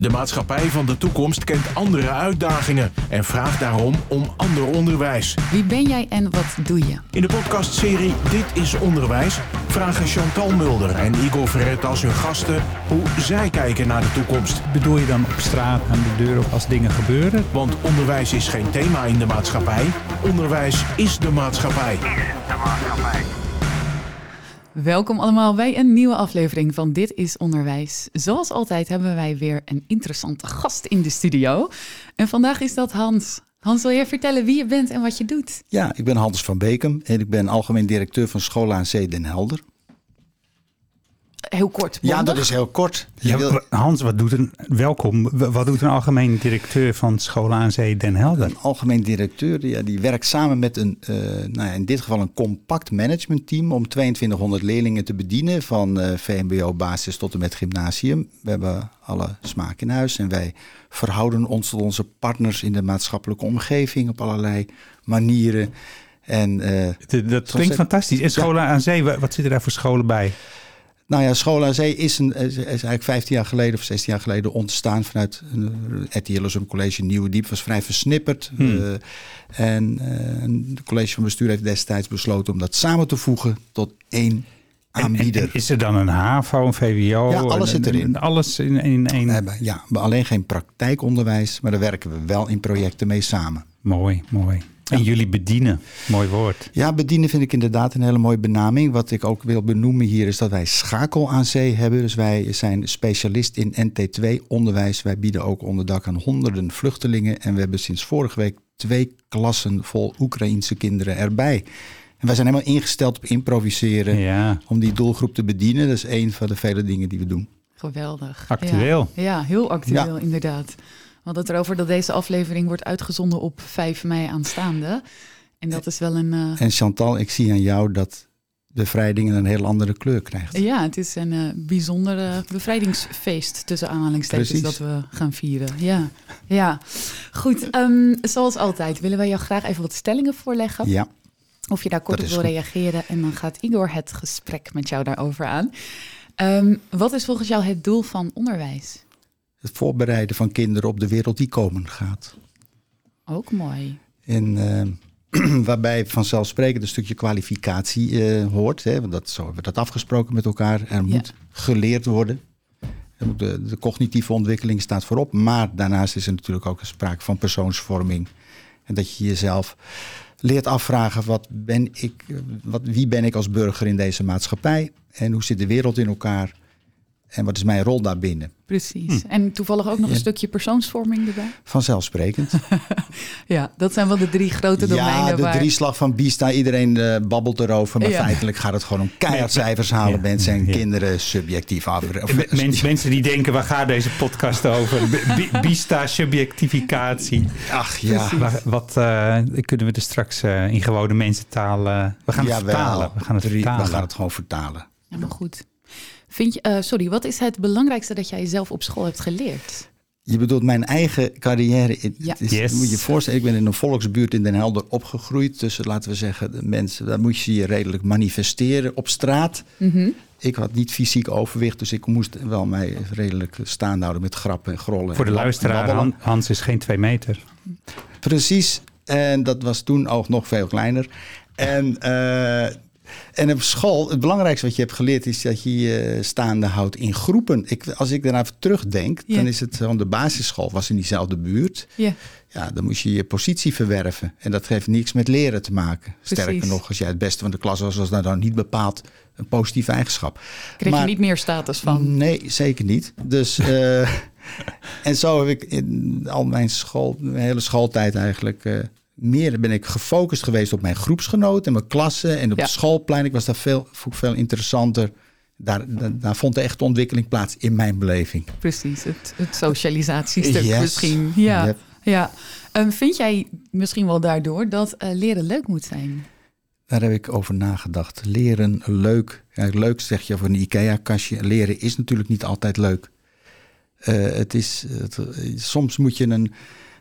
De maatschappij van de toekomst kent andere uitdagingen en vraagt daarom om ander onderwijs. Wie ben jij en wat doe je? In de podcastserie Dit is Onderwijs vragen Chantal Mulder en Igor Verret als hun gasten hoe zij kijken naar de toekomst. Bedoel je dan op straat, aan de deur of als dingen gebeuren? Want onderwijs is geen thema in de maatschappij. Onderwijs is de maatschappij. Welkom allemaal bij een nieuwe aflevering van Dit is Onderwijs. Zoals altijd hebben wij weer een interessante gast in de studio. En vandaag is dat Hans. Hans, wil je vertellen wie je bent en wat je doet? Ja, ik ben Hans van Bekem en ik ben algemeen directeur van School aan Zee Den Helder. Heel kort. Ja, dat is heel kort. Je Ja, wil- Hans, wat doet een, welkom. Wat doet een algemeen directeur van School aan Zee Den Helder? Een algemeen directeur ja, die werkt samen met een, eh, nou ja, in dit geval een compact managementteam om 2200 leerlingen te bedienen van eh, VMBO basis tot en met gymnasium. We hebben alle smaak in huis en wij verhouden ons tot onze partners in de maatschappelijke omgeving op allerlei manieren. En eh, Dat, klinkt fantastisch. En Scholen aan Zee, wa- wat zitten daar voor scholen bij? Nou ja, School aan Zee is, een, is eigenlijk 15 jaar geleden of 16 jaar geleden ontstaan vanuit uh, Etty Hillesum College in Nieuwe Diep. was vrij versnipperd. Hmm. Eh, en uh, het college van bestuur heeft destijds besloten om dat samen te voegen tot één En- en- aanbieder. en is er dan een HAVO, een VWO? Ja, alles en- zit erin. en- Alles in, in één. we hebben, ja, alleen geen praktijkonderwijs, maar daar werken we wel in projecten mee samen. Mooi, mooi. En jullie bedienen. Mooi woord. Ja, bedienen vind ik inderdaad een hele mooie benaming. Wat ik ook wil benoemen hier is dat wij schakel aan zee hebben. Dus wij zijn specialist in NT2-onderwijs. Wij bieden ook onderdak aan honderden vluchtelingen. En we hebben sinds vorige week twee klassen vol Oekraïense kinderen erbij. En wij zijn helemaal ingesteld op improviseren Ja, om die doelgroep te bedienen. Dat is een van de vele dingen die we doen. Geweldig. Actueel. Ja, ja heel actueel inderdaad. We hadden het erover dat deze aflevering wordt uitgezonden op 5 mei aanstaande. En dat is wel een... eh, En Chantal, ik zie aan jou dat bevrijding een heel andere kleur krijgt. Ja, het is een eh bijzonder bevrijdingsfeest tussen aanhalingstekens dat we gaan vieren. Ja, ja. goed. ehm, zoals altijd willen wij jou graag even wat stellingen voorleggen. Ja, Of je daar kort op wil goed. reageren. En dan gaat Igor het gesprek met jou daarover aan. Ehm, wat is volgens jou het doel van onderwijs? Het voorbereiden van kinderen op de wereld die komen gaat. Ook mooi. En eh, waarbij vanzelfsprekend een stukje kwalificatie eh, hoort. Hè, want dat, zo hebben we dat afgesproken met elkaar. Er Ja. moet geleerd worden. De, de cognitieve ontwikkeling staat voorop. Maar daarnaast is er natuurlijk ook sprake van persoonsvorming. En dat je jezelf leert afvragen: wat ben ik, wat, wie ben ik als burger in deze maatschappij? En hoe zit de wereld in elkaar? En wat is mijn rol daarbinnen? Precies. En toevallig ook nog een Ja. stukje persoonsvorming erbij. Vanzelfsprekend. Ja, dat zijn wel de drie grote domeinen Ja, de waar... drieslag van Bista, iedereen eh, babbelt erover. Maar Ja. feitelijk gaat het gewoon om keihard cijfers halen. Ja. Mensen en Ja. kinderen subjectief af. of- Mens, mensen die denken, waar gaat deze podcast over? Bista, subjectificatie. Ach ja. Wa- Wat eh, kunnen we er straks eh, in gewone mensentaal... eh, we gaan het Jawel. vertalen. We gaan het Drie- vertalen. We gaan het gewoon vertalen. Ja, maar goed. Vind je, eh, sorry, wat is het belangrijkste dat jij zelf op school hebt geleerd? Je bedoelt mijn eigen carrière. Het Ja. is, Yes. Moet je je voorstellen, ik ben in een volksbuurt in Den Helder opgegroeid. Tussen, laten we zeggen, de mensen. Daar moet je je redelijk manifesteren op straat. Mhm. Ik had niet fysiek overwicht, dus ik moest wel mij redelijk staande houden met grappen en grollen. Voor de luisteraar, Hans is geen twee meter. Precies. En dat was toen ook nog veel kleiner. En, eh, en op school, het belangrijkste wat je hebt geleerd is dat je je staande houdt in groepen. Ik, als ik daarna terugdenk, dan is het gewoon de basisschool was in diezelfde buurt. Ja, Ja, dan moest je je positie verwerven. En dat heeft niks met leren te maken. Sterker nog, als jij het beste van de klas was, was dat dan niet bepaald een positieve eigenschap. kreeg Maar- je niet meer status van? Nee, zeker niet. Dus, eh, en zo heb ik in al mijn school, mijn hele schooltijd eigenlijk, eh, meer ben ik gefocust geweest op mijn groepsgenoten en mijn klassen en op Ja. het schoolplein. Ik was daar veel, vond ik veel interessanter. Daar, daar, daar vond de echte ontwikkeling plaats in mijn beleving. Precies, het, het socialisatiestuk Yes. misschien. Ja, Yep. ja. Ehm, vind jij misschien wel daardoor dat eh, leren leuk moet zijn? Daar heb ik over nagedacht. Leren leuk. Ja, leuk zeg je voor een IKEA-kastje. Leren is natuurlijk niet altijd leuk. Eh, het is, het- soms moet je een.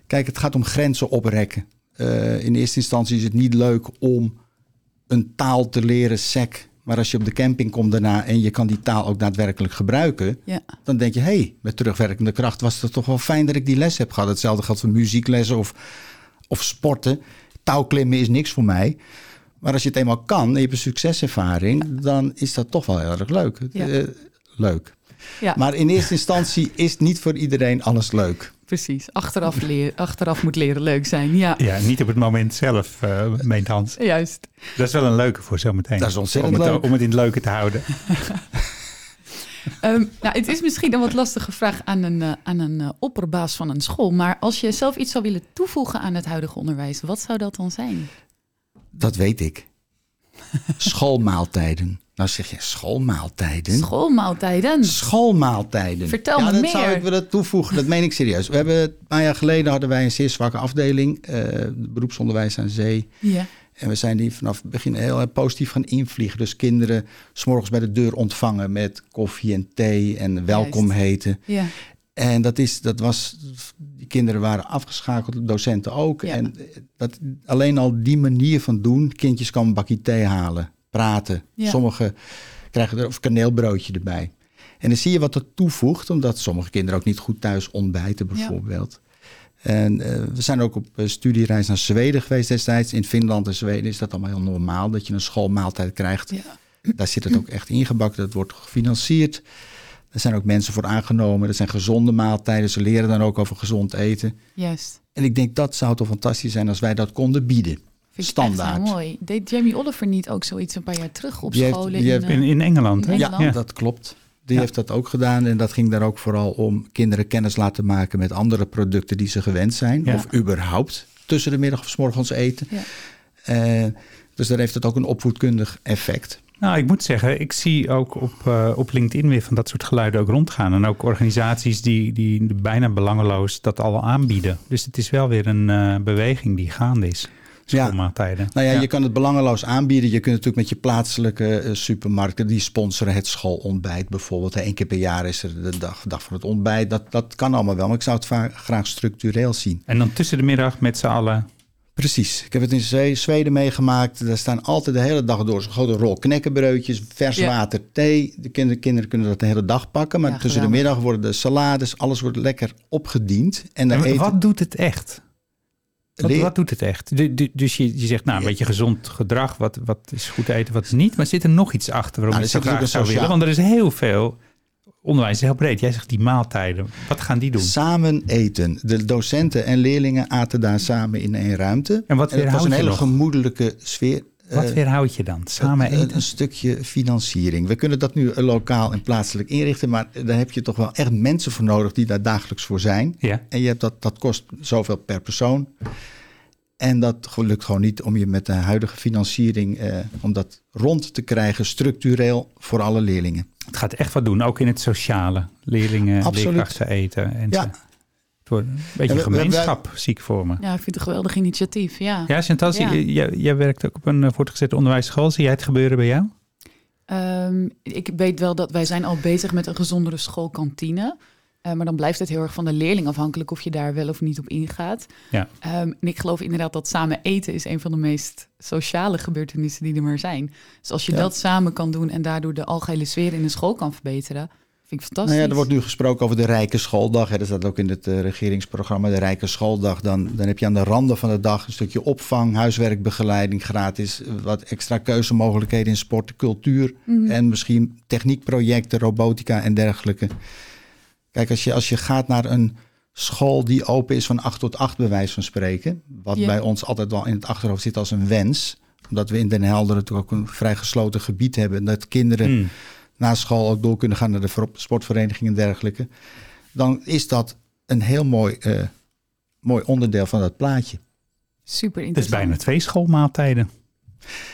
Kijk, het gaat om grenzen oprekken. Eh, in eerste instantie is het niet leuk om een taal te leren sec. Maar als je op de camping komt daarna en je kan die taal ook daadwerkelijk gebruiken, Ja. dan denk je, hé, hey, met terugwerkende kracht was het toch wel fijn dat ik die les heb gehad. Hetzelfde geldt voor muzieklessen of, of sporten. Touwklimmen is niks voor mij. Maar als je het eenmaal kan en je hebt een succeservaring, dan is dat toch wel heel erg leuk. Ja. Eh, leuk. Ja, Maar in eerste instantie is niet voor iedereen alles leuk. Precies. Achteraf, leer, achteraf moet leren leuk zijn. Ja, Ja, niet op het moment zelf, eh meent Hans. juist. Dat is wel een leuke voor zometeen. Dat is ontzettend om het, leuk. Om het in het leuke te houden. Ehm, nou, het is misschien een wat lastige vraag aan een, eh, aan een eh, opperbaas van een school. Maar als je zelf iets zou willen toevoegen aan het huidige onderwijs, wat zou dat dan zijn? Dat weet ik. Schoolmaaltijden. Nou zeg je schoolmaaltijden. Schoolmaaltijden. Schoolmaaltijden. Vertel ja, me dat meer. zou ik willen toevoegen. Dat meen ik serieus. We hebben een paar jaar geleden hadden wij een zeer zwakke afdeling, eh, beroepsonderwijs aan zee. Ja, En we zijn die vanaf het begin heel positief gaan invliegen. Dus kinderen s'morgens bij de deur ontvangen met koffie en thee en welkom Juist. heten. ja, En dat, is, dat was, die kinderen waren afgeschakeld, de docenten ook. Ja. En dat, alleen al die manier van doen, kindjes komen een bakje thee halen, praten. Ja. Sommigen krijgen er of kaneelbroodje erbij. En dan zie je wat dat toevoegt, omdat sommige kinderen ook niet goed thuis ontbijten bijvoorbeeld. En eh, we zijn ook op eh, studiereis naar Zweden geweest destijds. In Finland en Zweden is dat allemaal heel normaal, dat je een schoolmaaltijd krijgt. ja. Daar zit het ook echt ingebakken. Dat wordt gefinancierd. Er zijn ook mensen voor aangenomen. Er zijn gezonde maaltijden. Ze leren dan ook over gezond eten. Juist. En ik denk dat zou toch fantastisch zijn als wij dat konden bieden. Vind ik Standaard. echt mooi. Deed Jamie Oliver niet ook zoiets een paar jaar terug op Die heeft- scholen? die in, heeft eh, In, in Engeland, Ja, dat klopt. Die Ja. heeft dat ook gedaan. En dat ging daar ook vooral om kinderen kennis laten maken met andere producten die ze gewend zijn. Ja. Of überhaupt tussen de middag of 's morgens eten. Ja. Eh, dus daar heeft het ook een opvoedkundig effect. Nou, ik moet zeggen, ik zie ook op, eh, op LinkedIn weer van dat soort geluiden ook rondgaan. En ook organisaties die, die bijna belangeloos dat al aanbieden. Dus het is wel weer een eh, beweging die gaande is. Ja. Nou ja, je kan het belangeloos aanbieden. Je kunt natuurlijk met je plaatselijke eh, supermarkten, die sponsoren het schoolontbijt bijvoorbeeld. Eén keer per jaar is er de dag, dag van het ontbijt. Dat, dat kan allemaal wel, maar ik zou het vaak, graag structureel zien. En dan tussen de middag met z'n allen. Precies. Ik heb het in Zwe- Zweden meegemaakt. Daar staan altijd de hele dag door zo'n grote rol knekkenbroodjes, vers Ja. water, thee. De kinderen, kinderen kunnen dat de hele dag pakken. Maar Ja, tussen de middag worden de salades, alles wordt lekker opgediend. En dan En eten, wat doet het echt? Wat, doet het echt? Du- du- Dus je, je zegt, nou, een beetje gezond gedrag. Wat, wat is goed eten, wat is niet. Maar zit er nog iets achter waarom Nou, je zo zit graag zou willen? Want er is heel veel... Onderwijs is heel breed. Jij zegt die maaltijden. Wat gaan die doen? Samen eten. De docenten en leerlingen aten daar samen in één ruimte. En wat het was een hele nog? gemoedelijke sfeer. Wat Eh, weerhoud je dan? Samen een, eten? een stukje financiering. We kunnen dat nu lokaal en plaatselijk inrichten, maar daar heb je toch wel echt mensen voor nodig die daar dagelijks voor zijn. Ja. En je hebt dat, dat kost zoveel per persoon. En dat lukt gewoon niet om je met de huidige financiering, eh, om dat rond te krijgen, structureel voor alle leerlingen. Het gaat echt wat doen, ook in het sociale. Leerlingen, Absoluut. leerkrachten eten. En Ja. zo. Wordt een beetje En we- we- gemeenschap, zie ik voor me. Ja, ik vind het een geweldig initiatief. Ja. Ja, Chantal, Ja. jij, jij werkt ook op een eh, voortgezet onderwijsschool. Zie jij het gebeuren bij jou? Ehm, ik weet wel dat wij zijn al bezig met een gezondere schoolkantine. Eh, maar dan blijft het heel erg van de leerling afhankelijk of je daar wel of niet op ingaat. Ja. Ehm, en ik geloof inderdaad dat samen eten is een van de meest sociale gebeurtenissen die er maar zijn. Dus als je Ja. dat samen kan doen en daardoor de algehele sfeer in de school kan verbeteren, vind ik fantastisch. Nou ja, er wordt nu gesproken over de Rijke Schooldag. Hè. Dat staat ook in het eh, regeringsprogramma, de Rijke Schooldag. Dan, dan heb je aan de randen van de dag een stukje opvang, huiswerkbegeleiding gratis. eh, Wat extra keuzemogelijkheden in sport, cultuur Mhm. en misschien techniekprojecten, robotica en dergelijke. Kijk, als je, als je gaat naar een school die open is van 8 tot 8 bij wijze van spreken. Wat Ja. bij ons altijd wel in het achterhoofd zit als een wens. Omdat we in Den Helder natuurlijk ook een vrij gesloten gebied hebben. Dat kinderen Hmm. Na school ook door kunnen gaan naar de ver- sportvereniging en dergelijke. Dan is dat een heel mooi, eh, mooi onderdeel van dat plaatje. Super Het is interessant. bijna twee schoolmaaltijden.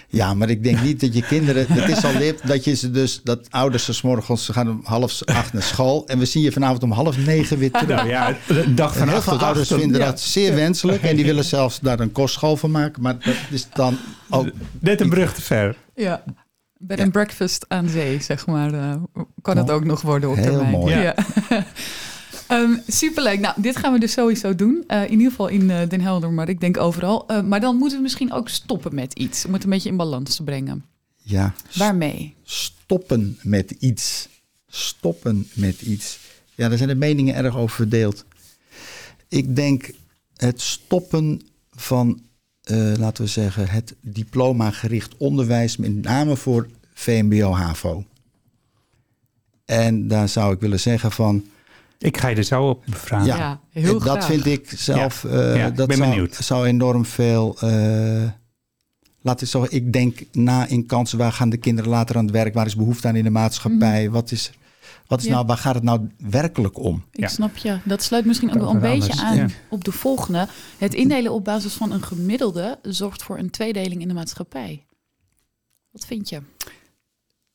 Ja, maar ik denk niet dat je kinderen. Het is al lip dat je ze dus. Dat ouders ze 's morgens ze gaan om half acht naar school. En we zien je vanavond om half negen weer terug. Nou ja, de dag van heel acht veel ouders acht. vinden ja. dat zeer wenselijk. En die willen zelfs daar een kostschool van maken. Maar dat is dan ook. Net een brug te ver. Ja. Bed Ja. and breakfast aan zee, zeg maar, eh, kan het Oh, ook nog worden op heel termijn. mooi. Ja. Ehm, superleuk. Nou, dit gaan we dus sowieso doen. Eh, in ieder geval in eh, Den Helder, maar ik denk overal. Eh, maar dan moeten we misschien ook stoppen met iets. Om het een beetje in balans te brengen. Ja, Waarmee? stoppen met iets. Stoppen met iets. Ja, daar zijn de meningen erg over verdeeld. Ik denk het stoppen van, eh, laten we zeggen, het diploma-gericht onderwijs, met name voor VMBO-HAVO. En daar zou ik willen zeggen van, Ik ga je er zo op vragen. Ja. Ja, heel dat graag. vind ik zelf, Ja. eh, Ja, ik dat ben zou, benieuwd. zou enorm veel, eh laat ik zeggen, ik denk na in kansen, waar gaan de kinderen later aan het werk, waar is behoefte aan in de maatschappij, wat is, wat is. Ja. nou, waar gaat het nou werkelijk om? Ik Ja. snap je. Dat sluit misschien ook wel een beetje alles, aan ja. op de volgende. Het indelen op basis van een gemiddelde zorgt voor een tweedeling in de maatschappij. Wat vind je?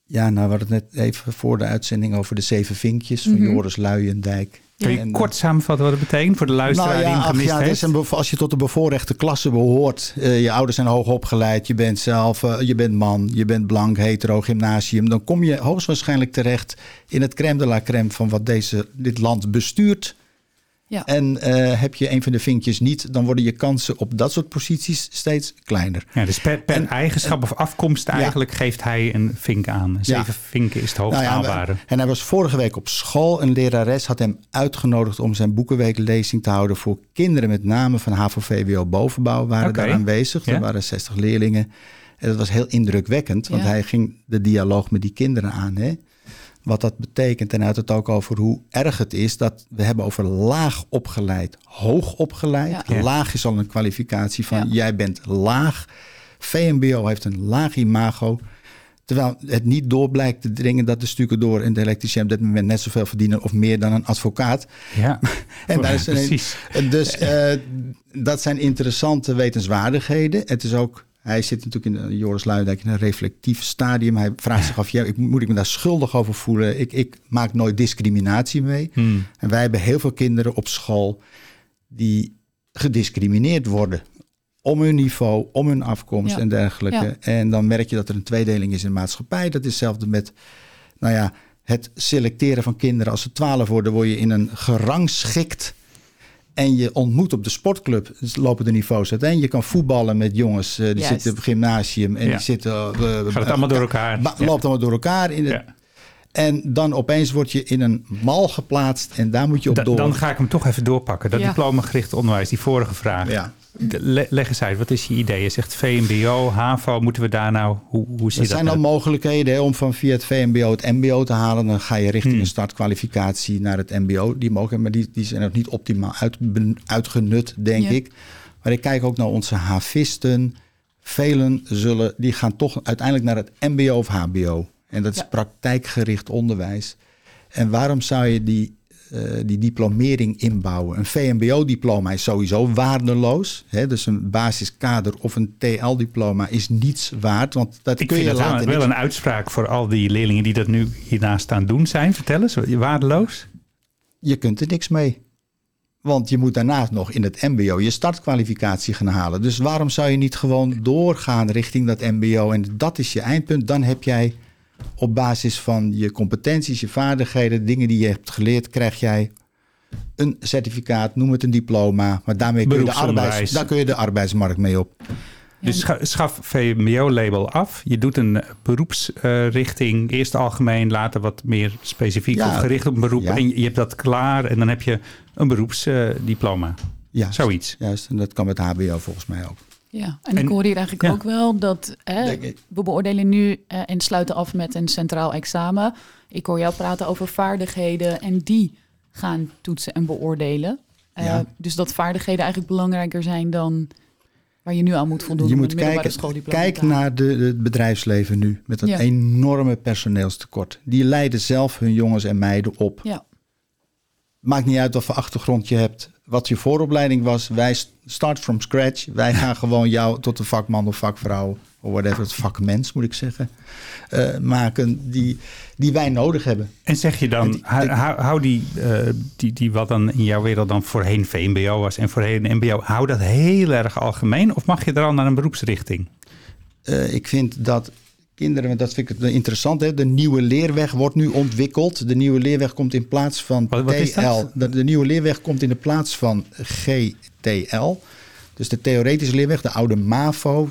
Ja, nou, we hadden het net even voor de uitzending over de zeven vinkjes van Mhm. Joris Luijendijk. Kun je En, kort samenvatten wat het betekent voor de luisteraar Nou die hem ach, gemist ja, het heeft? is een bevo- als je tot de bevoorrechte klasse behoort, eh, je ouders zijn hoog opgeleid, je bent zelf, eh, je bent man, je bent blank, hetero, gymnasium, dan kom je hoogstwaarschijnlijk terecht in het crème de la crème van wat deze, dit land bestuurt. Ja. En eh, heb je een van de vinkjes niet, dan worden je kansen op dat soort posities steeds kleiner. Ja, dus per, per En- eigenschap of afkomst eigenlijk geeft hij een vink aan. Zeven Ja. vinken is het hoogst Nou haalbare. En hij was vorige week op school. Een lerares had hem uitgenodigd om zijn boekenweeklezing te houden voor kinderen, met name van HAVO-VWO bovenbouw, waren daar aanwezig. Ja. Er waren 60 leerlingen. En dat was heel indrukwekkend, want Ja. hij ging de dialoog met die kinderen aan. Hè? Wat dat betekent. En hij had het ook over hoe erg het is dat we hebben over laag opgeleid, hoog opgeleid. Ja. Laag is al een kwalificatie van Ja. jij bent laag. VMBO heeft een laag imago. Terwijl het niet door blijkt te dringen dat de stukendoor en de elektricien op dit moment net zoveel verdienen of meer dan een advocaat. Ja, En daar is een, precies. dus eh, dat zijn interessante wetenswaardigheden. Het is ook, hij zit natuurlijk in Joris Luijendijk in een reflectief stadium. Hij vraagt zich af, ja, ik, moet ik me daar schuldig over voelen? Ik, ik maak nooit discriminatie mee. Hmm. En wij hebben heel veel kinderen op school die gediscrimineerd worden. Om hun niveau, om hun afkomst Ja. en dergelijke. Ja. En dan merk je dat er een tweedeling is in de maatschappij. Dat is hetzelfde met, nou ja, het selecteren van kinderen. Als ze twaalf worden, word je in een gerangschikt. En je ontmoet op de sportclub, dus lopen de niveaus uiteen. Je kan voetballen met jongens, eh, die Juist. zitten op het gymnasium. En Ja. die zitten... eh, Gaat het allemaal door elkaar? Ja. Loopt allemaal door elkaar. In de, Ja. En dan opeens word je in een mal geplaatst en daar moet je op Da- door. dan ga ik hem toch even doorpakken. Dat Ja. diploma-gericht onderwijs, die vorige vraag. Ja. Le- leg eens uit, wat is je idee? Je zegt VMBO, HAVO, moeten we daar nou... Hoe, hoe Er zit dat? zijn al met- mogelijkheden hè, om van via het VMBO het MBO te halen. Dan ga je richting Hmm. een startkwalificatie naar het MBO. Die mogen, maar die, die zijn nog niet optimaal uit, uitgenut, denk Ja. ik. Maar ik kijk ook naar onze havisten. Velen zullen, die gaan toch uiteindelijk naar het MBO of HBO. En dat is Ja. praktijkgericht onderwijs. En waarom zou je die, die diplomering inbouwen? Een VMBO-diploma is sowieso waardeloos. Hè? Dus een basiskader of een TL-diploma is niets waard. Want dat Ik kun vind je dat wel, later wel niks- een uitspraak voor al die leerlingen die dat nu hiernaast staan doen zijn. Vertel eens, waardeloos? je kunt er niks mee. Want je moet daarnaast nog in het MBO je startkwalificatie gaan halen. Dus waarom zou je niet gewoon doorgaan richting dat MBO? En dat is je eindpunt. Dan heb jij op basis van je competenties, je vaardigheden, dingen die je hebt geleerd, krijg jij een certificaat, noem het een diploma. Maar daarmee kun je de, arbeids, daar kun je de arbeidsmarkt mee op. Dus scha- schaf VMBO-label af. Je doet een beroepsrichting. eerst algemeen, later wat meer specifiek Ja. of gericht op een beroep. Ja. En je, je hebt dat klaar en dan heb je een beroepsdiploma. Ja, Zoiets. Juist, en dat kan met HBO volgens mij ook. Ja, en, En- ik hoor hier eigenlijk ja. ook wel dat hè, we beoordelen nu eh, en sluiten af met een centraal examen. Ik hoor jou praten over vaardigheden en die gaan toetsen en beoordelen. Eh, Ja. Dus dat vaardigheden eigenlijk belangrijker zijn dan waar je nu aan moet voldoen. Je moet kijken, kijk naar de- het bedrijfsleven nu met dat Ja. enorme personeelstekort. Die leiden zelf hun jongens en meiden op. Ja, Maakt niet uit wat voor achtergrond je hebt, wat je vooropleiding was. Wij st- start from scratch. Wij gaan gewoon jou tot een vakman of vakvrouw, of whatever, het vakmens moet ik zeggen, eh, maken die, die wij nodig hebben. En zeg je dan, die- hou, hou- hou die, eh, die, die wat dan in jouw wereld dan voorheen VMBO was en voorheen MBO, hou dat heel erg algemeen? Of mag je er al naar een beroepsrichting? Eh, ik vind dat kinderen, want dat vind ik interessant, hè? de nieuwe leerweg wordt nu ontwikkeld. De nieuwe leerweg komt in plaats van Wat- wat is TL. De, de nieuwe leerweg komt in de plaats van GTL. Dus de theoretische leerweg, de oude MAVO,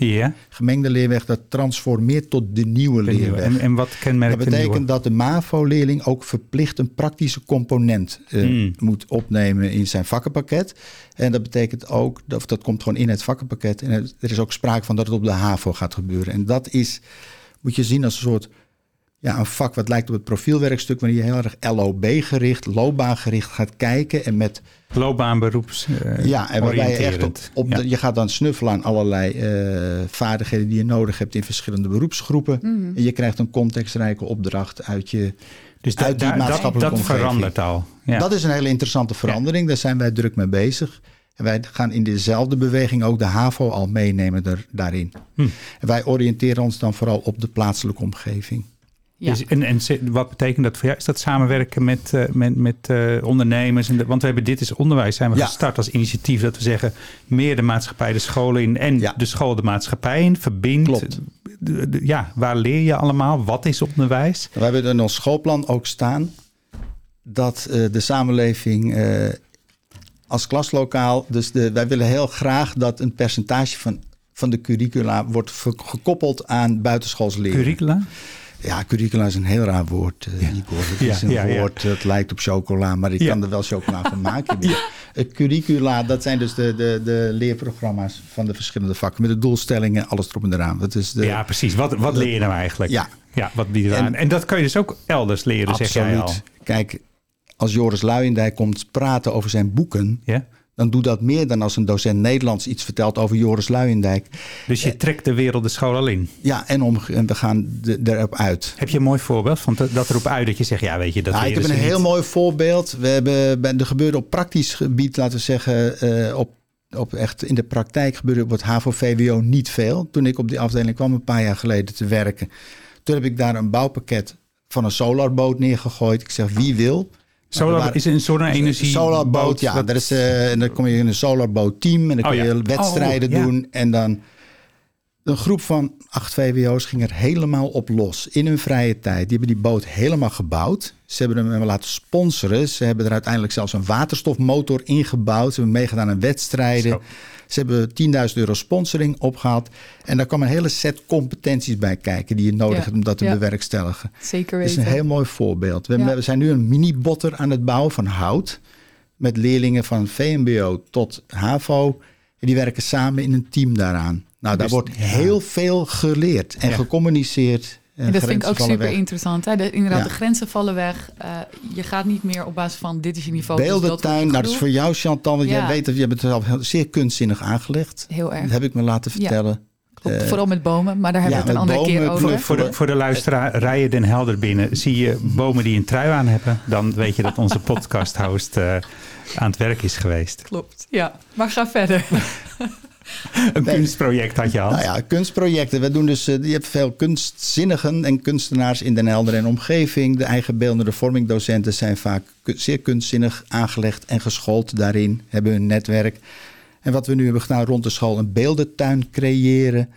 gemengde leerweg, dat transformeert tot de nieuwe de nieuwe. leerweg. En, en wat kenmerkt Dat betekent dat de MAVO-leerling ook verplicht een praktische component eh, Hmm. moet opnemen in zijn vakkenpakket. En dat betekent ook, dat, dat komt gewoon in het vakkenpakket. En er is ook sprake van dat het op de HAVO gaat gebeuren. En dat is, moet je zien als een soort, ja, een vak wat lijkt op het profielwerkstuk, wanneer je heel erg LOB-gericht, loopbaangericht gaat kijken. En met, Loopbaan, beroeps, eh, ja, en waarbij je echt op, oriënterend. op Ja. de- je gaat dan snuffelen aan allerlei eh, vaardigheden die je nodig hebt in verschillende beroepsgroepen. En je krijgt een contextrijke opdracht uit je Dus da- uit die daar- dat, maatschappelijke dat omgeving. verandert al. Ja. Dat is een hele interessante verandering. Daar zijn wij druk mee bezig. En wij gaan in dezelfde beweging ook de HAVO al meenemen er, daarin. Hm. En wij oriënteren ons dan vooral op de plaatselijke omgeving. Ja. Is- en, wat betekent dat voor jou? Is dat samenwerken met, eh, met, met eh, ondernemers? En de- want we hebben Dit is Onderwijs zijn we Ja. gestart als initiatief. Dat we zeggen, meer de maatschappij de scholen in. En Ja. de school de maatschappij in. Verbindt. Ja, waar leer je allemaal? Wat is onderwijs? We hebben in ons schoolplan ook staan dat eh, de samenleving eh, als klaslokaal, dus de, wij willen heel graag dat een percentage van, van de curricula wordt gekoppeld aan buitenschools leren. Curricula? Ja, curricula is een heel raar woord, eh, Igor. Het Ja, is een ja, ja. woord dat lijkt op chocola, maar ik kan er wel chocola van maken. Het curricula, dat zijn dus de, de, de leerprogramma's van de verschillende vakken. Met de doelstellingen, alles erop en eraan. Dat is de, ja, precies. Wat, wat leer je nou eigenlijk? Ja. ja wat bieden we En- aan? En dat kan je dus ook elders leren, zeg jij al. Kijk, als Joris Luijendijk komt praten over zijn boeken... Ja? dan doet dat meer dan als een docent Nederlands iets vertelt over Joris Luijendijk. Dus je trekt de wereld de school al in. Ja, en, om, en we gaan erop uit. Heb je een mooi voorbeeld van dat, erop uit dat je zegt, ja weet je, dat Ja, ik heb een heel mooi voorbeeld. We hebben, er gebeurde op praktisch gebied, laten we zeggen, eh, op, op echt in de praktijk gebeurde op het HAVO-VWO niet veel. Toen ik op die afdeling kwam een paar jaar geleden te werken. Toen heb ik daar een bouwpakket van een solarboot neergegooid. Ik zeg, wie wil? Solar, Nou, er is een zonne-energie Solarboot, ja. Dat is, eh, en dan kom je in een solarboot team en dan Oh, kun ja. je wedstrijden Oh, doen. En dan een groep van acht VWO's ging er helemaal op los in hun vrije tijd. Die hebben die boot helemaal gebouwd. Ze hebben hem laten sponsoren. Ze hebben er uiteindelijk zelfs een waterstofmotor ingebouwd. Ze hebben meegedaan aan wedstrijden. Ze hebben 10.000 euro sponsoring opgehaald. En daar kwam een hele set competenties bij kijken die je nodig Ja, hebt om dat te ja. bewerkstelligen. Zeker Dat is weten. een heel mooi voorbeeld. We, Ja. we zijn nu een mini-botter aan het bouwen van hout. Met leerlingen van VMBO tot HAVO. En die werken samen in een team daaraan. Nou, daar Dus- wordt heel veel geleerd en Ja. gecommuniceerd. En En dat vind ik ook super weg. interessant. Hè? De, inderdaad, Ja. de grenzen vallen weg. Eh, je gaat niet meer op basis van dit is je niveau. dus dat Beeldentuin, nou, dat is voor jou Chantal. Want Ja. jij weet dat je hebt het zelf heel- zeer kunstzinnig aangelegd. Heel erg. Dat heb ik me laten Ja. vertellen. Klopt, Eh, Vooral met bomen, maar daar hebben ja, we het een andere keer over. Voor de, voor de luisteraar, rij je Den Helder binnen, zie je bomen die een trui aan hebben, dan weet je dat onze podcast-host eh, aan het werk is geweest. Klopt, ja. Maar ga verder. Een Nee. kunstproject had je al. Nou ja, kunstprojecten. We doen dus, eh, je hebt veel kunstzinnigen en kunstenaars in Den Helder en omgeving. De eigen beeldende vormingdocenten zijn vaak zeer kunstzinnig aangelegd en geschoold daarin, hebben hun netwerk. En wat we nu hebben gedaan rond de school, een beeldentuin creëren.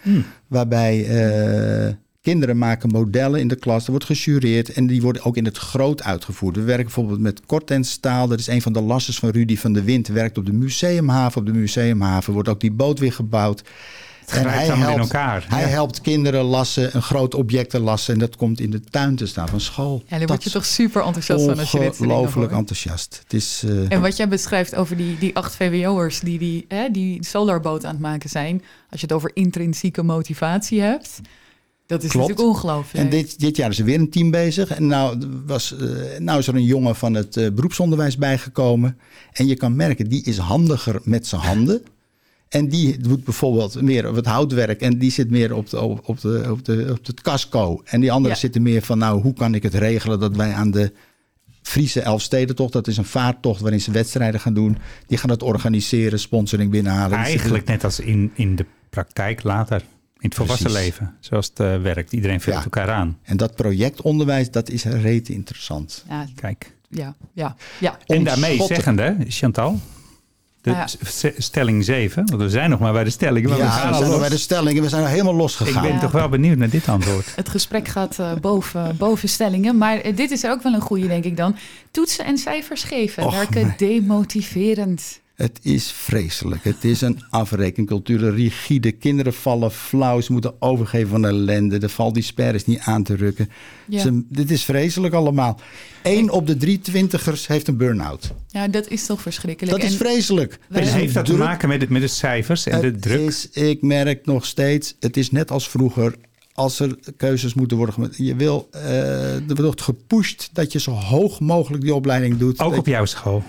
Waarbij eh, kinderen maken modellen in de klas. Er wordt gejureerd en die worden ook in het groot uitgevoerd. We werken bijvoorbeeld met kortensstaal. Dat is een van de lassers van Rudy van de Wind. Werkt op de museumhaven. Op de museumhaven wordt ook die boot weer gebouwd. Het grijpt allemaal in elkaar. Hij Ja. helpt kinderen lassen, een groot objecten lassen. En dat komt in de tuin te staan van school. Ja, daar word je toch super enthousiast van als je dit Ongelooflijk enthousiast. Het is, eh, En wat jij beschrijft over die, die acht VWO'ers die die, hè, die solarboot aan het maken zijn. Als je het over intrinsieke motivatie hebt. Dat is Klopt. natuurlijk ongelooflijk. En dit, dit jaar is er weer een team bezig. En nou, was, eh, nou is er een jongen van het eh, beroepsonderwijs bijgekomen. En je kan merken, die is handiger met zijn handen. En die doet bijvoorbeeld meer op het houtwerk. En die zit meer op, de, op, op, de, op, de, op het casco. En die anderen Ja. zitten meer van, nou, hoe kan ik het regelen dat wij aan de Friese Elfstedentocht, dat is een vaartocht waarin ze wedstrijden gaan doen. Die gaan het organiseren, sponsoring binnenhalen. Die Eigenlijk net als in, in de praktijk later, in het volwassen Precies. leven, zoals het eh, werkt. Iedereen vult Ja. elkaar aan. En dat projectonderwijs, dat is rete interessant. Ja, Kijk. ja, ja, ja. En daarmee zeggende, Chantal, de ja. s- stelling 7, want we zijn nog maar bij de stelling. Maar we gaan we zijn nog bij de stellingen. We zijn helemaal Ik losgegaan. ben Ja. toch wel benieuwd naar dit antwoord. Het gesprek gaat eh, boven, boven stellingen. Maar eh, dit is ook wel een goede, denk ik dan. Toetsen en cijfers geven Och, werken nee. demotiverend. Het is vreselijk. Het is een afrekencultuur, rigide. Kinderen vallen flauw, ze moeten overgeven van ellende. De val die sper is niet aan te rukken. Ja. Ze- dit is vreselijk allemaal. Eén op de drie twintigers heeft een burn-out. Ja, dat is toch verschrikkelijk. Dat is vreselijk. Dus Het heeft dat te maken met, het, met de cijfers en de druk? Is, ik merk nog steeds, het is net als vroeger. Als er keuzes moeten worden gemaakt. Je wil, eh, er wordt gepusht dat je zo hoog mogelijk die opleiding doet. Ook op jouw school?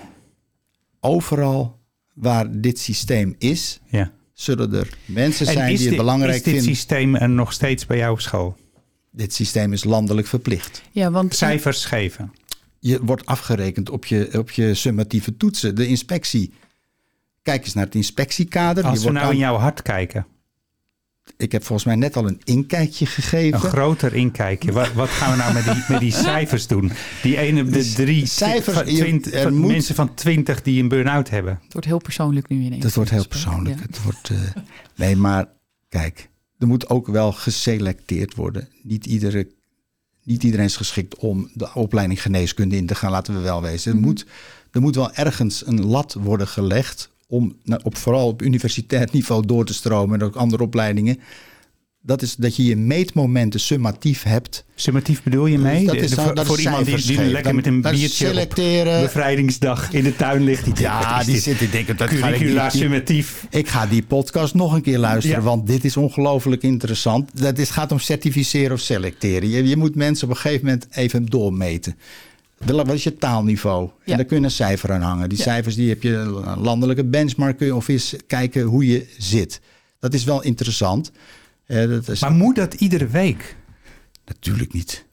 Overal waar dit systeem is, Ja. zullen er mensen En zijn die het dit- belangrijk is dit vinden. systeem er nog steeds bij jou op school? Dit systeem is landelijk verplicht. Ja, want Cijfers geven. Je wordt afgerekend op je, op je summatieve toetsen. De inspectie. Kijk eens naar het inspectiekader. Als we wordt nou aan- in jouw hart kijken, Ik heb volgens mij net al een inkijkje een gegeven. groter inkijkje. Wat, wat gaan we nou met die, met die cijfers doen? Die ene op de Dus drie cijfers, van je- twint- er van moet- mensen van 20 die een burn-out hebben. het wordt heel persoonlijk nu ineens. Dat wordt heel gesprek. persoonlijk. Ja. Het wordt, eh, nee, maar kijk, er moet ook wel geselecteerd worden. Niet, iedere, niet iedereen is geschikt om de opleiding geneeskunde in te gaan, laten we wel wezen. Er, Mhm. moet, er moet wel ergens een lat worden gelegd om nou, op, vooral op universitair niveau door te stromen en ook andere opleidingen. Dat is dat je je meetmomenten summatief hebt. Summatief bedoel je mee? dat is, de- voor dat voor is iemand die, lekker Dan- met een biertje op bevrijdingsdag in de tuin ligt. Die Ja, die zit te denken, dat ga ik summatief. Ik ga die podcast nog een keer luisteren, Ja. want dit is ongelooflijk interessant. Dat is, gaat om certificeren of selecteren. Je, je moet mensen op een gegeven moment even doormeten. Wel, Wat is je taalniveau? Ja. En daar kun je een cijfer aan hangen. Die Ja. cijfers die heb je een landelijke benchmark kun je of eens kijken hoe je zit. Dat is wel interessant. Eh, dat is Maar moet dat iedere week? natuurlijk niet.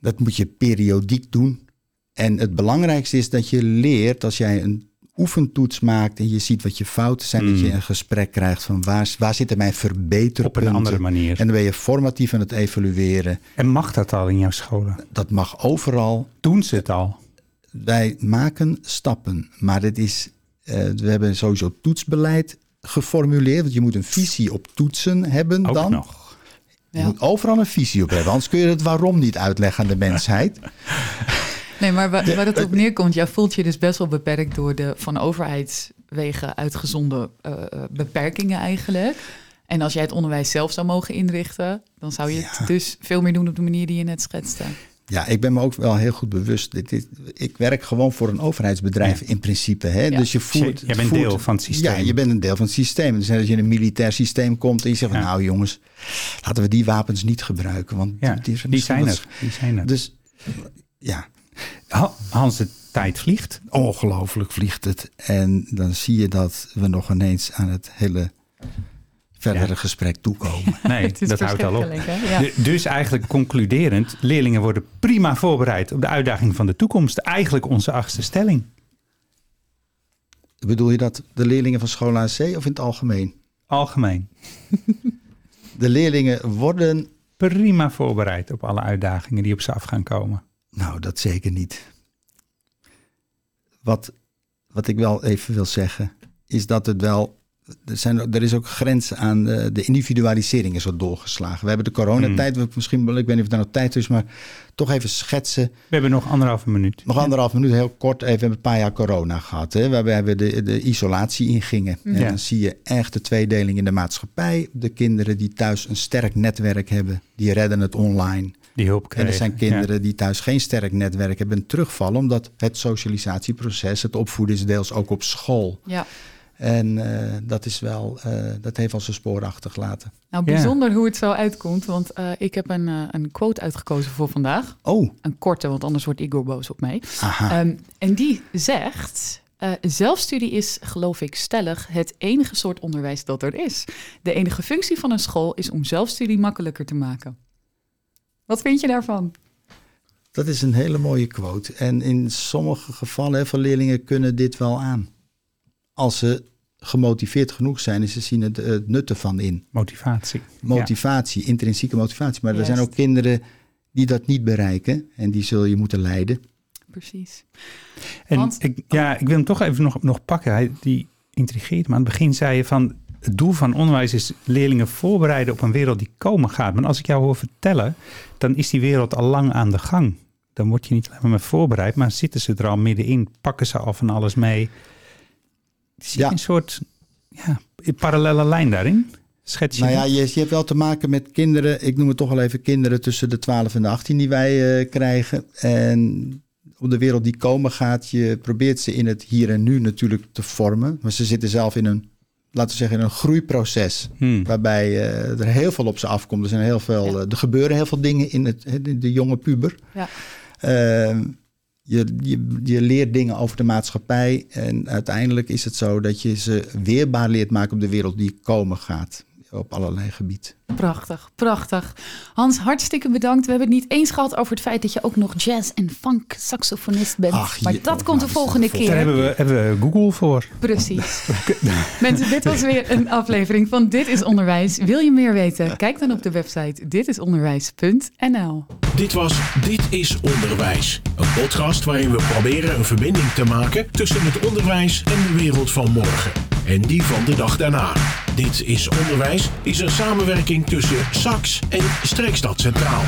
Dat moet je periodiek doen. En het belangrijkste is dat je leert als jij een oefentoets maakt en je ziet wat je fouten zijn, dat je een gesprek krijgt van waar, waar zitten mijn verbeterpunten. Op een andere manier. En dan ben je formatief aan het evalueren. En mag dat al in jouw scholen? Dat mag overal. Doen ze het al? Wij maken stappen, maar dit is, eh, we hebben sowieso toetsbeleid geformuleerd. Want je moet een visie op toetsen hebben Ook dan. nog. Je Ja. moet overal een visie op hebben, anders kun je het waarom niet uitleggen aan de mensheid. Nee, maar waar, waar het op neerkomt, jij voelt je dus best wel beperkt door de van overheidswegen uitgezonden eh, eh, beperkingen eigenlijk. En als jij het onderwijs zelf zou mogen inrichten, dan zou je het dus veel meer doen op de manier die je net schetste. Ja, ik ben me ook wel heel goed bewust. Dit, dit, ik werk gewoon voor een overheidsbedrijf in principe. Hè? Ja. Dus je voert. jij bent voert- deel van het systeem. Ja, je bent een deel van het systeem. Dus als je in een militair systeem komt en je zegt: van. Nou, jongens, laten we die wapens niet gebruiken. Want Ja, die, die, zijn er. Die zijn er. Dus ja, Hans, de tijd vliegt. ongelooflijk vliegt het. En dan zie je dat we nog ineens aan het hele verdere Ja. gesprek toekomen. Nee, Het is dat houdt al op. Ja. Du- Dus eigenlijk concluderend, leerlingen worden prima voorbereid op de uitdaging van de toekomst. Eigenlijk onze achtste stelling. Bedoel je dat de leerlingen van school AC of in het algemeen? Algemeen. De leerlingen worden Prima voorbereid op alle uitdagingen die op ze af gaan komen. Nou, dat zeker niet. Wat, wat ik wel even wil zeggen, is dat het wel. Er, zijn, er is ook grens aan de, de individualisering is wat doorgeslagen. We hebben de coronatijd, we misschien, ik weet niet of het daar nog tijd is, maar toch even schetsen. We hebben nog anderhalve minuut. Nog anderhalf minuut, heel kort, even een paar jaar corona gehad. Hè, waarbij we de, de isolatie ingingen. En Ja. dan zie je echt de tweedeling in de maatschappij. De kinderen die thuis een sterk netwerk hebben, die redden het online. Die hulp En krijgen. er zijn kinderen die thuis geen sterk netwerk hebben terugvallen, omdat het socialisatieproces, het opvoeden is deels ook op school. Ja. En eh, dat is wel, eh, dat heeft al zijn sporen achtergelaten. Nou, Ja. bijzonder hoe het zo uitkomt, want eh, ik heb een, een quote uitgekozen voor vandaag. Oh, Een korte, want anders wordt Igor boos op mij. aha. Ehm, en die zegt: eh, zelfstudie is, geloof ik stellig, het enige soort onderwijs dat er is. De enige functie van een school is om zelfstudie makkelijker te maken. Wat vind je daarvan? Dat is een hele mooie quote. En in sommige gevallen van leerlingen kunnen dit wel aan. Als ze gemotiveerd genoeg zijn en ze zien het, het nut ervan in. Motivatie. Motivatie, intrinsieke motivatie. Maar er zijn ook kinderen die dat niet bereiken en die zul je moeten leiden. Precies. En Want- ik, ja, ik wil hem toch even nog, nog pakken. Hij, die intrigeert me. Aan het begin zei je van... Het doel van onderwijs is leerlingen voorbereiden op een wereld die komen gaat. Maar als ik jou hoor vertellen, dan is die wereld al lang aan de gang. Dan word je niet alleen maar voorbereid, maar zitten ze er al middenin. Pakken ze al van alles mee. Zie je Ja. een soort ja, parallele lijn daarin? Schets je Nou ja, je, je hebt wel te maken met kinderen. Ik noem het toch wel even kinderen tussen de 12 en de 18 die wij eh, krijgen. En op de wereld die komen gaat, je probeert ze in het hier en nu natuurlijk te vormen. Maar ze zitten zelf in een, laten we zeggen, in een groeiproces. Hmm. Waarbij eh, er heel veel op ze afkomt. Er, zijn heel veel, Ja. eh, er gebeuren heel veel dingen in het, de, de jonge puber. Ja. Ehm, je, je, je leert dingen over de maatschappij. En uiteindelijk is het zo dat je ze weerbaar leert maken op de wereld die komen gaat. Op allerlei gebieden. Prachtig, prachtig. Hans, hartstikke bedankt. We hebben het niet eens gehad over het feit dat je ook nog jazz- en funk-saxofonist bent. Ach, maar je- dat komt de nou, volgende keer. Daar hebben we, hebben we Google voor. Precies. Mensen, dit was weer een aflevering van Dit is Onderwijs. Wil je meer weten? Kijk dan op de website ditisonderwijs.nl. Dit was Dit is Onderwijs. Een podcast waarin we proberen een verbinding te maken tussen het onderwijs en de wereld van morgen. En die van de dag daarna. Dit is Onderwijs is een samenwerking tussen SAX en Streekstad Centraal.